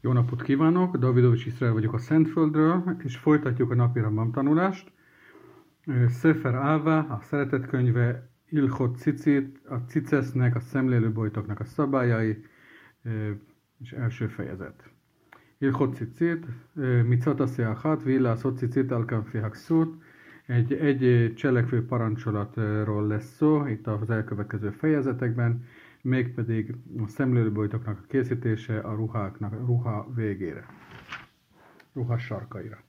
Jó napot kívánok! Davidovics Iszrael vagyok a Szentföldről, és folytatjuk a napi Rambam tanulást. Sefer Áva, a szeretet könyve, Ilchot Cicit, a cicesznek, a szemlélőbojtoknak a szabályai, és első fejezet. Ilchot Cicit, Mitzat Asiachat, Villa Cicit, Alkan Fihakszút, egy, egy cselekvő parancsolatról lesz szó itt az elkövetkező fejezetekben, mégpedig a szemlélőbojtoknak a készítése a ruháknak, a ruha végére, ruha sarkaira.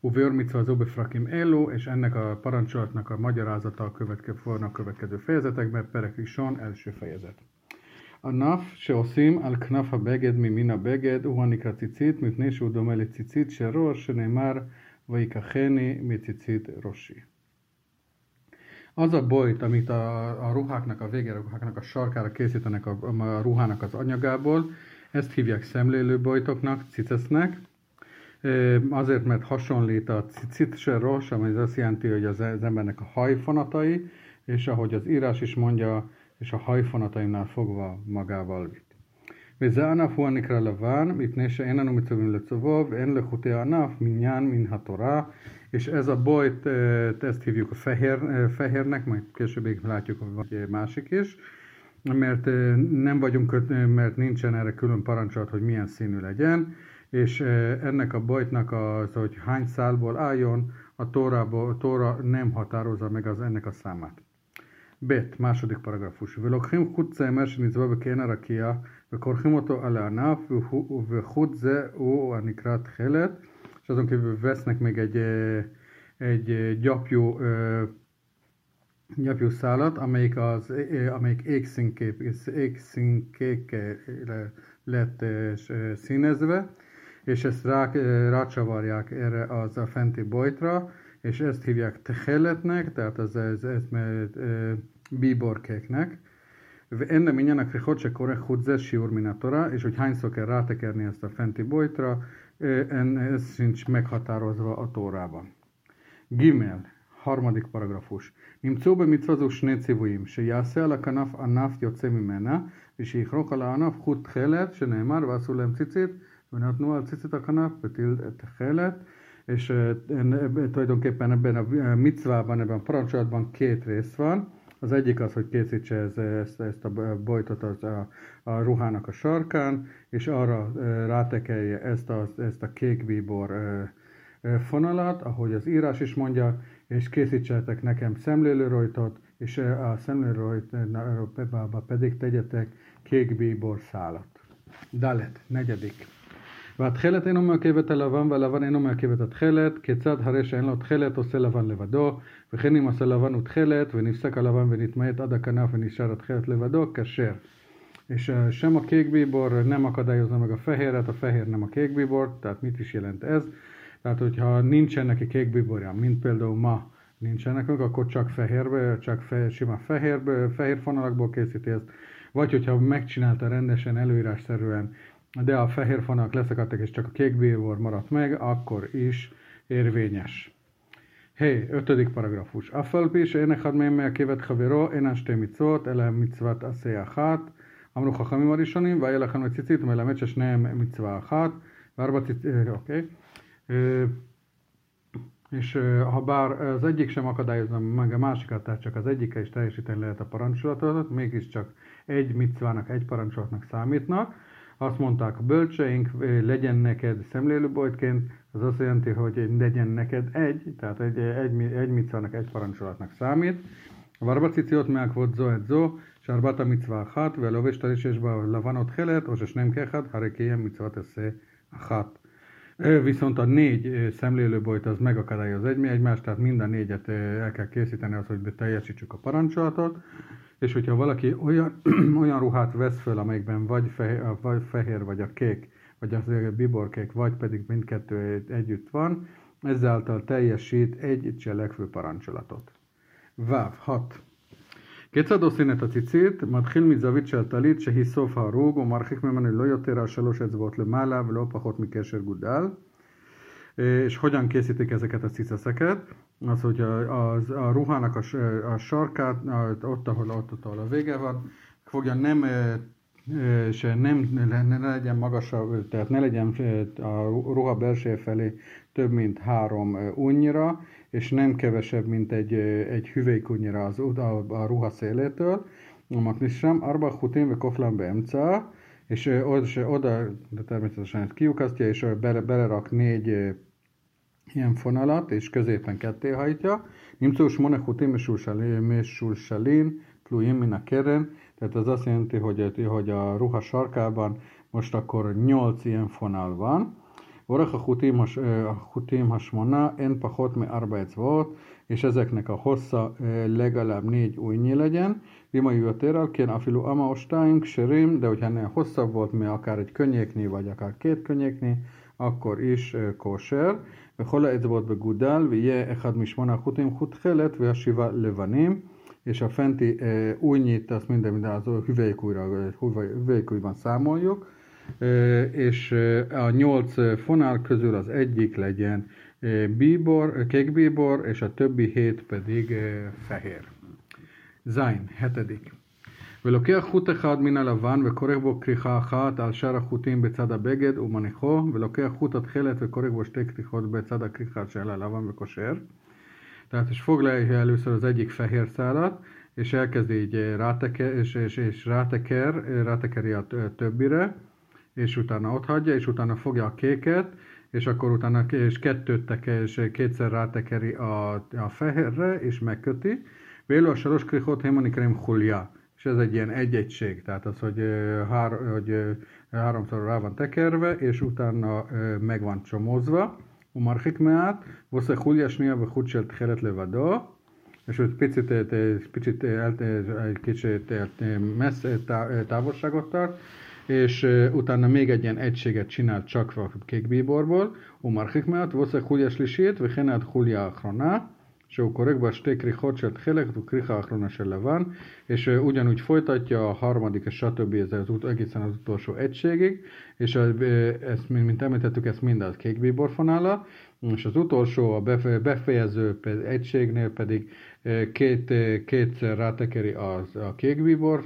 Uvér mitzva az obefrakim elo, és ennek a parancsolatnak a magyarázata a következő, a következő fejezetekben, Perekrison első fejezet. A naf se oszim al knaf a beged mi min a beged, uhanikra cicit, mipné שהוא דומה לציצית של ראש, שנאמר ויקחני מציצית ראשי. Az a bojt, amit a, a ruháknak, a végeruháknak a sarkára készítenek a, a ruhának az anyagából, ezt hívják szemlélőbojtoknak, cicesznek, azért, mert hasonlít a cicitseros, ami azt jelenti, hogy az, az embernek a hajfonatai, és ahogy az írás is mondja, és a hajfonatainál fogva magával vitt. וזה ענף הוא הנקרא לבן, מפני שאין לנו מצווים לצובו, ואין לחוטי הענף מניין מן התורה, és ez a bojt, ezt hívjuk a fehér, fehérnek, majd később még látjuk, hogy másik is, mert nem vagyunk, mert nincsen erre külön parancsolat, hogy milyen színű legyen, és ennek a bojtnak az, hogy hány szálból álljon, a tórából, a tóra nem határozza meg az ennek a számát. Bet, második paragrafus. ולוקחים חוט צמר שנצבע בקן הרקיע וכורכים אותו על הענף וחוט זה הוא הנקרא תכלת és azon kívül vesznek még egy, egy gyapjú, gyapjú szálat, amelyik, az, amelyik égszínkép, égszínkékkel lett színezve, és ezt rá, rácsavarják erre az a fenti bojtra, és ezt hívják teheletnek, tehát az ez, ez, ez bíborkéknek. Ennek mindjárt rechot se korek hudzes siur minatora, és hogy hányszor kell rátekerni ezt a fenti bojtra, ez sincs meghatározva a Tórában. Gimel, harmadik paragrafus. נמצאו במצווה זו שני ציוויים, שיעשה על הכנף ענף יוצא ממנה, ושיכרוך על הענף חוט תכלת, שנאמר ועשו להם ציצית, ונתנו על ציצית הכנף בטיל תכלת, és tulajdonképpen ebben a micvában, ebben a parancsolatban két rész van. Az egyik az, hogy készítse ez, ezt, ezt a bojtot az a, a ruhának a sarkán, és arra rátekelje ezt a, ezt a kék bíbor fonalat, ahogy az írás is mondja, és készítsetek nekem szemlélőrojtot, és a szemlélőrojtba pedig tegyetek kék bíbor szálat. Dalet, negyedik. והתכלת אינו מעכב את הלבן והלבן אינו מעכב את התכלת, כיצד הרי שאין לו תכלת עושה לבן לבדו, וכן אם עשה לבן ותכלת ונפסק הלבן ונתמעט עד הכנף ונשאר התכלת לבדו, כשר. És sem a kékbíbor nem akadályozza meg a fehéret, a fehér nem a kékbíbor, tehát mit is jelent ez? Tehát, hogyha nincsen neki kékbíborja, mint például ma nincsen nekünk, akkor csak fehérbe, csak fe, sima fehérbe, fehér fonalakból készíti ezt, vagy hogyha megcsinálta rendesen, előírásszerűen, de a fehér fonalak leszakadtak, és csak a kék bíbor maradt meg, akkor is érvényes. Hé, ötödik paragrafus. Afal pi שאין אחד מהם מעכב את חברו, אינן שתי מצוות, אלא מצוות עשה אחת. אמרו חכמים הראשונים, והיה לכם לציצית, מלמד ששניהם מצווה אחת, וארבע ציצית, אוקיי. És ha bár az egyik sem akadályozza meg a másikat, tehát csak az egyike is teljesíteni lehet a parancsolatot, mégiscsak egy micvának, egy parancsolatnak számítnak, azt mondták a bölcseink, legyen neked szemlélőbojtként, az azt jelenti, hogy legyen neked egy, tehát egy, egy, egy micvának, egy parancsolatnak számít. וארבע ציציות מעכבות זו את זו, שארבעת המצווה אחת, והלובש טרי שיש בה לבן או תכלת, או ששניהם כאחד, הרי קיים מצוות עשה אחת. Viszont a négy szemlélőbojt az megakadályoz egy, egymást, tehát mind a négyet el kell készíteni az, hogy teljesítsük a parancsolatot és hogyha valaki olyan, olyan ruhát vesz föl, amelyikben vagy fehér, vagy fehér, vagy a kék, vagy az biborkék, vagy pedig mindkettő együtt van, ezáltal teljesít egy cselekvő parancsolatot. Váv, 6. כיצד עושים את הציצית? מתחיל מזווית של טלית שהיא סוף ההרוג ומרחיק ממנו לא יותר על שלוש אצבעות למעלה ולא פחות מקשר גודל. És hogyan készítik ezeket a ciceszeket? Az, hogy a, a, a ruhának a, a sarkát, ott, ahol, ott, ott, ahol a vége van, fogja nem és nem ne, ne legyen magasabb, tehát ne legyen a ruha belső felé több, mint három unnyira, és nem kevesebb, mint egy, egy hüvelykúnyira az, a, a ruha szélétől. A maknisram, arba hutin ve koflan beemca, és oda, oda de természetesen ezt kiukasztja, és bele, belerak négy ilyen fonalat, és középen ketté hajtja. Monechutim és sulsalin, tluim min a keren, tehát ez azt jelenti, hogy, hogy a ruha sarkában most akkor nyolc ilyen fonal van. Orach a hutim hasmona, en pachot me arba volt, és ezeknek a hossza legalább négy újnyi legyen. Vima jöttér, kén afilu ama ostáink, serim, de hogyha ennél hosszabb volt, mi akár egy könnyékni, vagy akár két könnyékni, akkor is kóser. וכל האצבעות בגודל, ויהיה אחד משמונה חוטים חוט חלת והשבעה לבנים, és a fenti e, újnyit, azt minden, minden az hüvelykújra, hüvelykújban számoljuk, e, és a nyolc fonál közül az egyik legyen bíbor, kékbíbor, és a többi hét pedig fehér. Zain, hetedik. ולוקח חוט אחד מן הלבן וכורך בו כריכה אחת על שאר החוטים בצד הבגד ומניחו, ולוקח חוט התכלת וכורך בו שתי כריכות becad a krichát של הלבן וקושר. Tehát is foglalja először az egyik fehér szálat, és elkezd így ráteker, és, és, és ráteker, rátekeri a többire, és utána ott hagyja, és utána fogja a kéket, és akkor utána és kettőt teker, és kétszer rátekeri a, a fehérre, és megköti. Vélo a saros krichot hémanikrém hulja és ez egy ilyen egy-egység, tehát az, hogy, hár, hogy háromszor rá van tekerve, és utána meg van csomózva. ומרחיק מעט, ועושה חוליה שנייה וחוט של תכלת לבדו, és egy picit, picit egy kicsit messze távolságot tart, és utána még egy ilyen egységet csinál csak a kék bíborból, ומרחיק מעט ועושה חוליה שלישית וכן עד חוליה האחרונה, שהוא קורק בה שתי כריכות של חלק וכריכה האחרונה של לבן, és ugyanúgy folytatja a harmadik, és stb. Ez az ut- egészen az utolsó egységig, és ezt, mint említettük, ezt mind az kék bíborfonála, és az utolsó, a befejező egységnél pedig két, kétszer rátekeri az, a kék bíbor,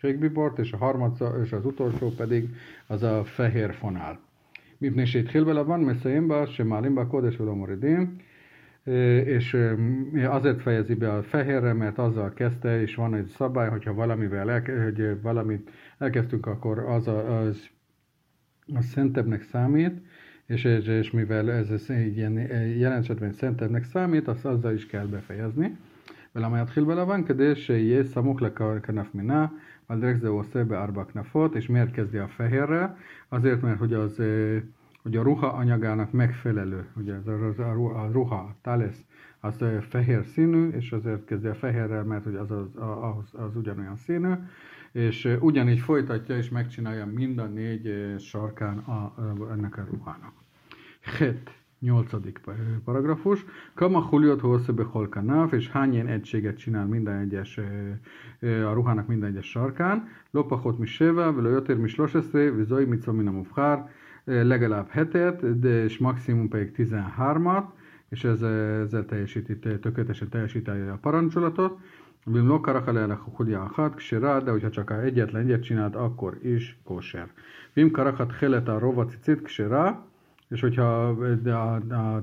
kékbibort, és a harmad, és az utolsó pedig az a fehér fonál. מפני שהתחיל בלבן מסיים בה שמעלים בה קודש ולא מורידים és azért fejezi be a fehérre, mert azzal kezdte, és van egy szabály, hogyha valamivel el, hogy valamit elkezdtünk, akkor az a, az, az szentebbnek számít, és, és mivel ez, ez egy ilyen jelensetben szentebbnek számít, azt azzal is kell befejezni. ולמה יתחיל בלבן? כדי שיהיה סמוך לכנף מינה, a Drexeo Szebe Arbaknafot, és miért kezdi a fehérrel? Azért, mert hogy az hogy a ruha anyagának megfelelő, ugye az, az, a, ruha, a ruha, a talesz, az fehér színű, és azért kezdi a fehérrel, mert hogy az, az, az, az ugyanolyan színű, és ugyanígy folytatja és megcsinálja mind a négy sarkán a, ennek a ruhának. Het nyolcadik paragrafus. Kama huliot hosszú behol és hány ilyen egységet csinál minden egyes, a ruhának minden egyes sarkán. Lopachot mi sével, vele jöttér mi sloseszré, vizoi mit min a legalább hetet, de és maximum pedig 13-at, és ezzel, ezzel teljesíti, tökéletesen teljesíti a parancsolatot. Vim lo karakale a hat ksera, de hogyha csak egyetlen egyet csinált, akkor is kóser. Vim karakat helet a rovacicit ksera, és hogyha a, a, a,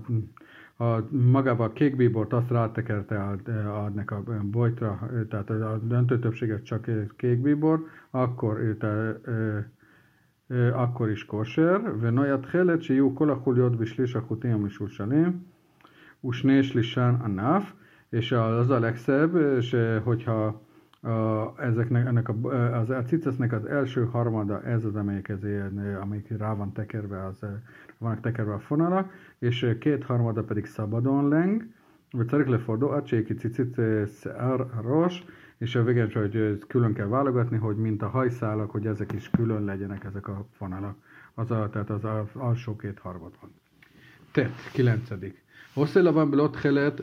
a magával a kékbíbort azt rátekerte a, a, a, a bojtra, tehát a döntő többséget csak kékbíbor, akkor ő te, akkor is kosher, ונויה תכלת שיהיו כל החוליות בשליש החוטים המשולשלים, ושני שלישן ענף, és az a legszebb, és hogyha a, ezeknek, ennek a, az, a cicesznek az első harmada, ez az, amelyik, ez, amelyik rá van tekerve, az, vannak tekerve a fonalak, és két harmada pedig szabadon leng, vagy צריך לפורדו עד שיהיה ציצית שיער הראש és a végén hogy külön kell válogatni, hogy mint a hajszálak, hogy ezek is külön legyenek ezek a fonalak. Az a, tehát az a, alsó két harmad van. Tett, kilencedik. Hosszéla van belott helet,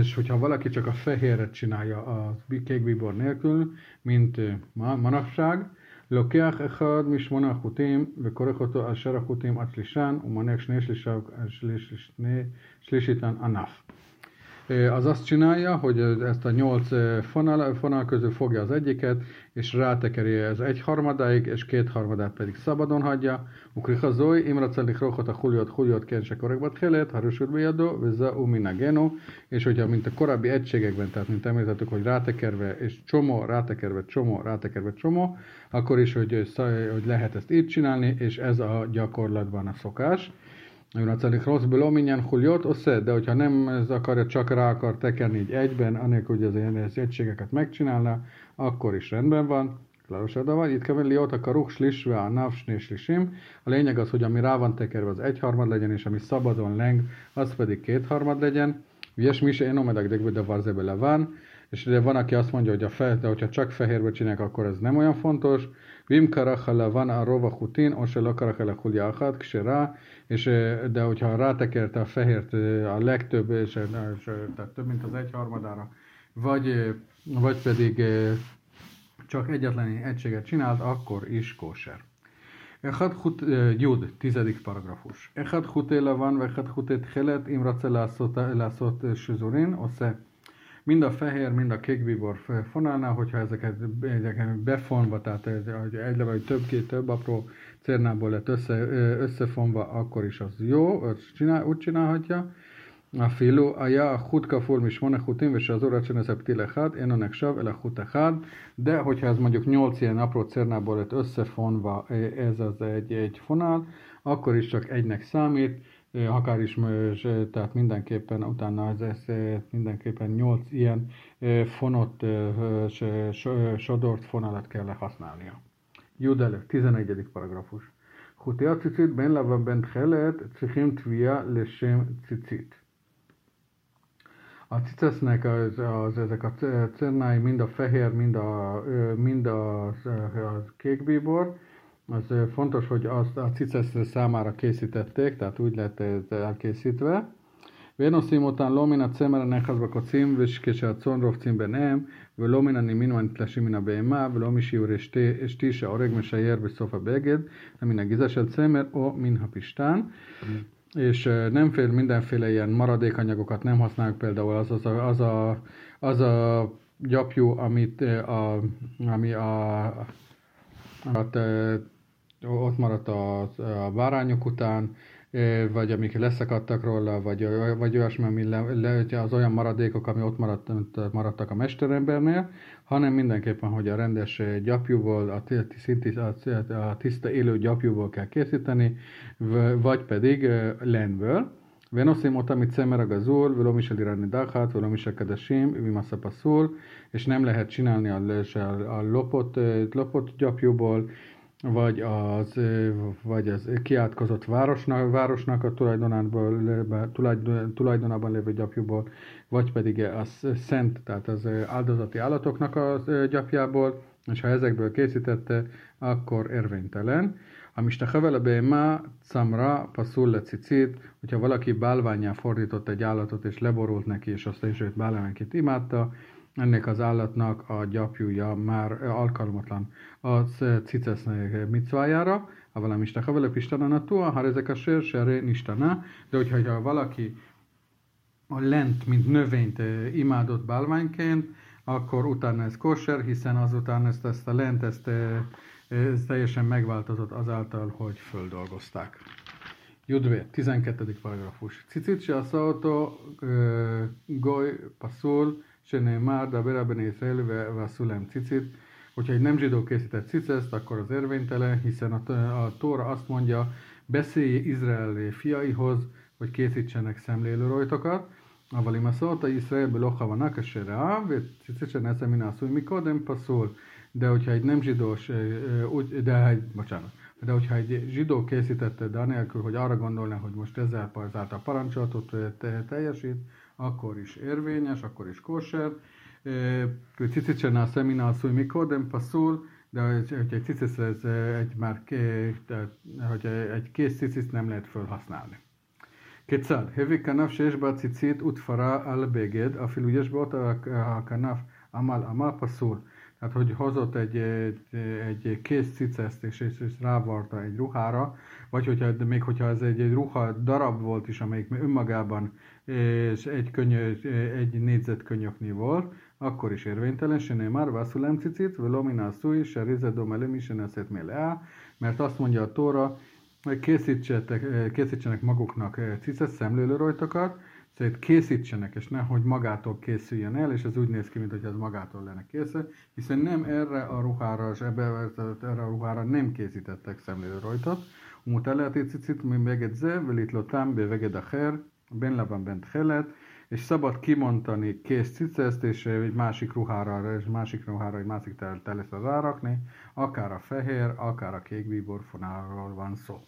és hogyha valaki csak a fehérret csinálja a kék bíbor nélkül, mint ma, manapság, לוקח אחד משמונה החוטים וכורך אותו על שאר החוטים עד שלישן ומניח שני שלישיו, שליש, שני, שליש איתן ענף. Az azt csinálja, hogy ezt a nyolc fonal, fonal közül fogja az egyiket, és rátekeri ez egy harmadáig, és két harmadát pedig szabadon hagyja. Ukriha zoj, imracelik rohot a huliot, huliot kense korekbat helet, harusur bejadó, vizza umina geno, és hogyha mint a korábbi egységekben, tehát mint említettük, hogy rátekerve, és csomó, rátekerve, csomó, rátekerve, csomó, akkor is, hogy, hogy lehet ezt így csinálni, és ez a gyakorlatban a szokás. Nagyon celik rossz minyen huljot, osze, de hogyha nem ez akarja, csak rá akar tekerni így egyben, anélkül, hogy az ilyen egységeket megcsinálna, akkor is rendben van. Klaros van. Itt kell liot a karuk slisve a nav slisim. A lényeg az, hogy ami rá van tekerve, az egyharmad legyen, és ami szabadon leng, az pedig kétharmad legyen. Vies mi se én omedak de varzebe van. És de van, aki azt mondja, hogy a fe, de hogyha csak fehérbe csinálják, akkor ez nem olyan fontos. Vim karachala van a rova hutin, osel akarachala huljáhat, ksera, és, eh, de hogyha rátekerte a fehért eh, a legtöbb, és, eh, és tehát több mint az egyharmadára, vagy, vagy pedig csak egyetlen egységet csinált, akkor is kóser. Echad hut, jud, tizedik paragrafus. Echad hutéla van, vechad hutét helet, imrace lászot, lászot süzurin, osze mind a fehér, mind a kékbíbor fonálnál, hogyha ezeket, ezeket befonva, tehát egy vagy több-két több apró cérnából lett össze, összefonva, akkor is az jó, azt csinál, úgy csinálhatja. a היה החוט כפול משמונה חוטים ושזור עד שנעשה פתיל אחד, אינו נחשב אלא חוט אחד, de hogyha ez mondjuk 8 ilyen apró cérnából lett összefonva, ez az egy, egy fonál, akkor is csak egynek számít, akár is, tehát mindenképpen utána ez, ez mindenképpen 8 ilyen fonott, sodort fonalat kell használnia. Judele, 11. paragrafus. חוטי הציצית בין לבן בין תכלת צריכים תביעה לשם ציצית. A cicesznek az, az, ezek a cernái, mind a fehér, mind a, mind a, a kékbíbor, az fontos, hogy azt a cicesz számára készítették, tehát úgy lett ez elkészítve. ונושאים אותן לא מן הצמר הנכס בקוצים כשהצאן רובצים ביניהם ולא מן הנימין והנתלשים מן הבהמה ולא משיעור אשתי שההורג משייר בסוף הבגד מן הגיזה של צמר או מן הפשתן és nem fél mindenféle ilyen maradékanyagokat nem használjuk, például az, az, a, az, a, az a gyapjú, amit a, ami a, a, a ott maradt a, a bárányok után, vagy amik leszakadtak róla, vagy, vagy olyasmi, ami le, le, az olyan maradékok, ami ott maradt, maradtak a mesterembernél, hanem mindenképpen, hogy a rendes gyapjúból, a, a, a tiszta élő gyapjúból kell készíteni, vagy pedig lenből. ונושאים אותם מצמר הגזול, ולא משל איראן נידחת, ולא משל קדשים, ממסע פסול, és nem lehet csinálni a, vagy az, vagy az kiátkozott városnak, városnak a tulajdonában, tulajdon, tulajdonában lévő gyapjúból, vagy pedig a szent, tehát az áldozati állatoknak a gyapjából, és ha ezekből készítette, akkor érvénytelen. A mistahavele beima camra pasul le cicit, hogyha valaki bálványá fordított egy állatot, és leborult neki, és azt is őt bálványként imádta, ennek az állatnak a gyapjúja már alkalmatlan a cicesz micvájára, ha valami istaka vele pistana tua, ha ezek a sér, seré nistana, de hogyha ha valaki a lent, mint növényt imádott bálványként, akkor utána ez kosser, hiszen azután ezt, ezt a lent, ezt, ez teljesen megváltozott azáltal, hogy földolgozták. Judvé, 12. paragrafus. Cicit se aszaoto goy pasul, שנאמר, דבר בני ישראל ועשו להם ציצית, hogyha egy nem zsidó készített ciceszt, akkor az érvénytelen, hiszen a, a Tóra azt mondja, beszélj Izrael fiaihoz, hogy készítsenek szemlélő rajtokat, אבל אם עשות ישראל בלא כוונה כאשר ראה, וציצית שנעשה מן העשוי מקודם פסול. De hogyha egy nem zsidós, úgy, de egy, bocsánat, de hogyha egy zsidó készítette, de anélkül, hogy arra gondolna, hogy most ezzel a parancsolatot teljesít, akkor is érvényes, akkor is kóser. Cicit se násza mina szúj mikodem passzul, de hogy egy cicit ez egy már hogy egy kész cicit nem lehet felhasználni. כיצד? הביא כנף שיש בה ציצית ותפרה על בגד, אפילו יש באותה הכנף עמל עמל פסול. tehát hogy hozott egy, egy, egy kész ciceszt és, és, és rávarta egy ruhára, vagy hogyha, még hogyha ez egy, egy ruha darab volt is, amelyik önmagában és egy, könyö, egy négyzetkönyöknyi volt, akkor is érvénytelen, se nem már vászulem cicit, velomina szúj, se rizedom se neszet mert azt mondja a Tóra, készítsenek maguknak cicet, szemlélőrojtokat, Szóval készítsenek, és nehogy magától készüljön el, és ez úgy néz ki, mintha ez magától lenne készül, hiszen nem erre a ruhára, és ebbe, erre a ruhára nem készítettek szemlélőrojtot. ומוטלת ציצית מבגד זה ולתלותם בבגד אחר, בין לבן בין תכלת, és szabad kimondani kész ciceszt, és egy másik ruhára, és másik ruhára, egy másik teleszre rárakni, akár a fehér, akár a kék bíborfonáról van szó.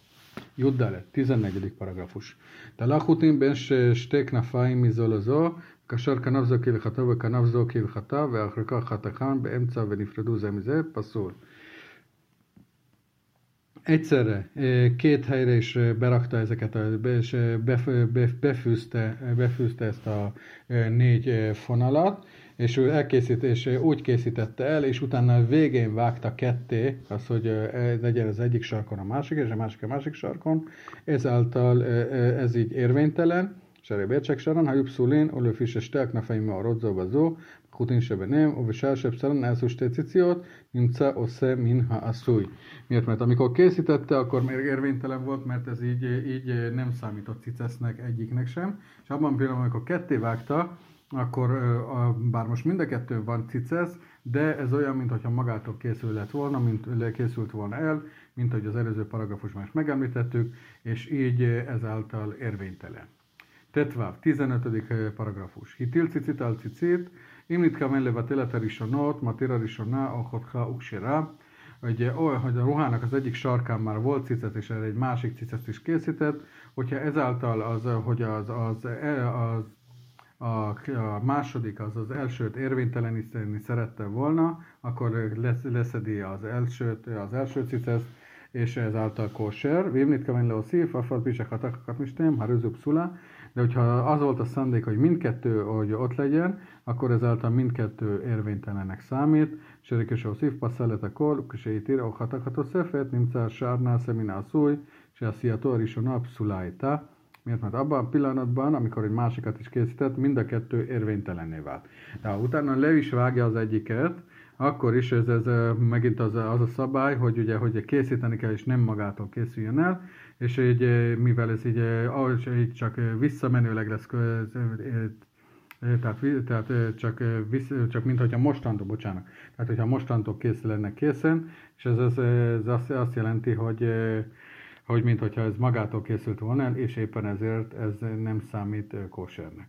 י"ד, 14 פרגרפוש. תלחותים בין שתי כנפיים מזו לזו, כאשר כנף זו כהלכתו וכנף זו כהלכתה, ואחר כך חתכן באמצע ונפרדו זה מזה, פסול. Egyszerre két helyre is berakta ezeket, a, és befűzte, befűzte ezt a négy fonalat, és ő elkészít, és úgy készítette el, és utána végén vágta ketté, az, hogy e, legyen az egyik sarkon a másik, és a másik a másik sarkon, ezáltal ez így érvénytelen, cserébe értsek saran, ha jubszulin, olő fisse stelk, na fejme a rodzóba zó, kutin se beném, ove sársebb saran, elszús teciciót, nimca osze minha asszúj. Miért? Mert amikor készítette, akkor még érvénytelen volt, mert ez így, így nem számított cicesznek egyiknek sem, és abban pillanatban, amikor ketté vágta, akkor bár most mind a kettő van cicesz, de ez olyan, mintha magától készül lett volna, mint készült volna el, mint ahogy az előző paragrafusban is megemlítettük, és így ezáltal érvénytelen. Tetváv, 15. paragrafus. Hitil cicit al cicit, אם נתכוון לבטל את הראשונות, מתיר הראשונה או חותך וקשרה, hogy, hogy a ruhának az egyik sarkán már volt cicet, és erre egy másik cicet is készített, hogyha ezáltal az, hogy az, az, az a, a második, az az elsőt érvényteleníteni szerette volna, akkor lesz, leszedi az elsőt, az első cicesz, és ezáltal kóser. Vívnit kamen a szív, a falpisek hatakat mistem, ha rözük szula, de hogyha az volt a szándék, hogy mindkettő, hogy ott legyen, akkor ezáltal mindkettő érvénytelenek számít. Serikes a szív, passzelet a kol, kseitir, a hatakat a szefet, nincs sárnál, szeminál szúj, se a sziator a nap szulájta. Miért? Mert abban a pillanatban, amikor egy másikat is készített, mind a kettő érvénytelenné vált. De ha utána le is vágja az egyiket, akkor is ez, ez megint az, az a szabály, hogy ugye hogy készíteni kell, és nem magától készüljön el, és így, mivel ez így, így csak visszamenőleg lesz, tehát, tehát csak, visz, csak mint hogyha mostantól, bocsánat, tehát hogyha mostantól kész lenne készen, és ez, ez, ez azt, azt jelenti, hogy hogy mint hogyha ez magától készült volna el, és éppen ezért ez nem számít kósernek.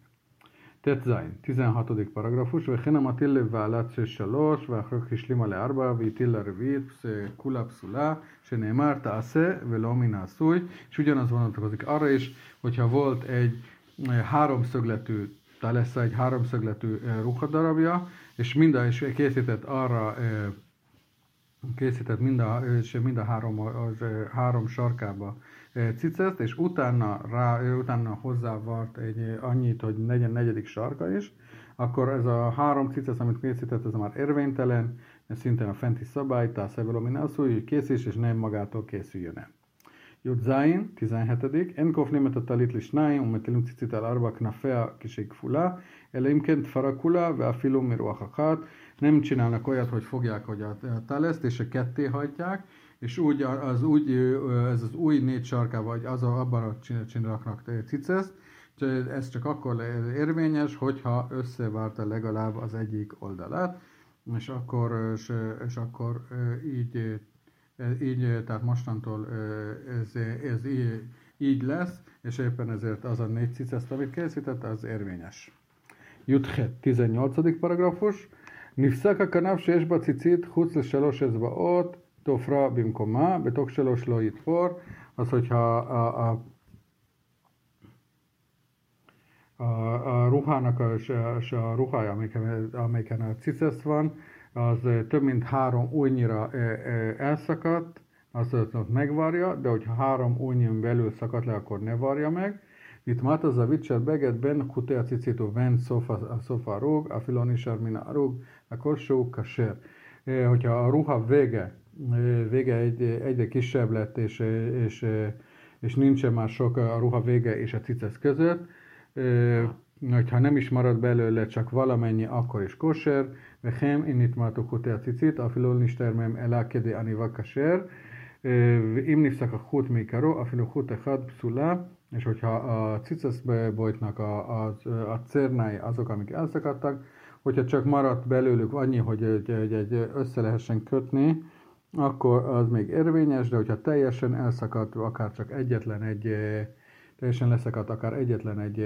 ט"ז, 16 paragrafus, וכן המטיל לבעלת שש שלוש, ואחר כך השלימה לארבע, והטיל לרביעית, כולה פסולה, שנאמר תעשה ולא מן העשוי, és ugyanaz vonatkozik arra is, hogyha volt egy háromszögletű, tehát lesz egy háromszögletű ruhadarabja, és minden is készített arra készített mind a, és mind a három, az, három sarkába cicezt, és utána, rá, utána hozzávart egy annyit, hogy legyen negyedik sarka is, akkor ez a három cicesz, amit készített, ez már érvénytelen, ez szintén a fenti szabály, tehát ami szó, hogy készíts, és nem magától készüljön el. י"ז, 17, אין כופלים את הטלית לשניים ומטילים ציצית על ארבע כנפיה כשהיא כפולה, אלא אם כן תפרה כולה ואפילו מרוח אחת. Nem csinálnak olyat, hogy fogják hogy a taleszt és a ketté hajtják, és úgy, az, úgy, ez az új négy sarká, vagy az a, abban a csinálnak ciceszt, ez csak akkor érvényes, hogyha összevárta legalább az egyik oldalát, és akkor, és, és akkor így így, tehát mostantól ez, ez így, így lesz, és éppen ezért az a négy ciceszt, amit készített, az érvényes. Juthet, 18. paragrafus. נפסק הכנף שיש בה ציצית חוץ לשלוש אצבעות, תופרה במקומה, בתוך שלוש לא יתפור. Az, hogyha a, a, a, a ruhának a, a, a ruhája, amelyiken, amelyiken a cicesz van, az több mint három újnyira elszakadt, azt ott megvarja, de hogyha három újnyin belül szakadt le, akkor ne varja meg. Itt mat az a vicser beget ben kuté a cicitó ven szofa, szofa rúg, a filonisar min a rúg, a korsó kaser. hogyha a ruha vége, vége egy, egyre kisebb lett, és, és, és nincsen már sok a ruha vége és a cicesz között, hogyha nem is marad belőle csak valamennyi, akkor is kosher, וכן אם נטמעתו חוטי הציצית, אפילו לא נשתער מהם אלא כדי עניבה כשר, אם נפסק החוט מעיקרו, אפילו חוט אחד pszula, és hogyha a ciceszbojtnak a, a, a cérnái azok, amik elszakadtak, hogyha csak maradt belőlük annyi, hogy egy, egy, egy össze lehessen kötni, akkor az még érvényes, de hogyha teljesen elszakadt, akár csak egyetlen egy, teljesen leszakadt akár egyetlen egy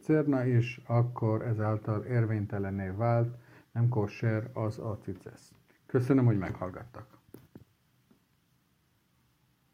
cérna is, akkor ezáltal érvénytelenné vált, nem kosser az a cicesz. Köszönöm, hogy meghallgattak.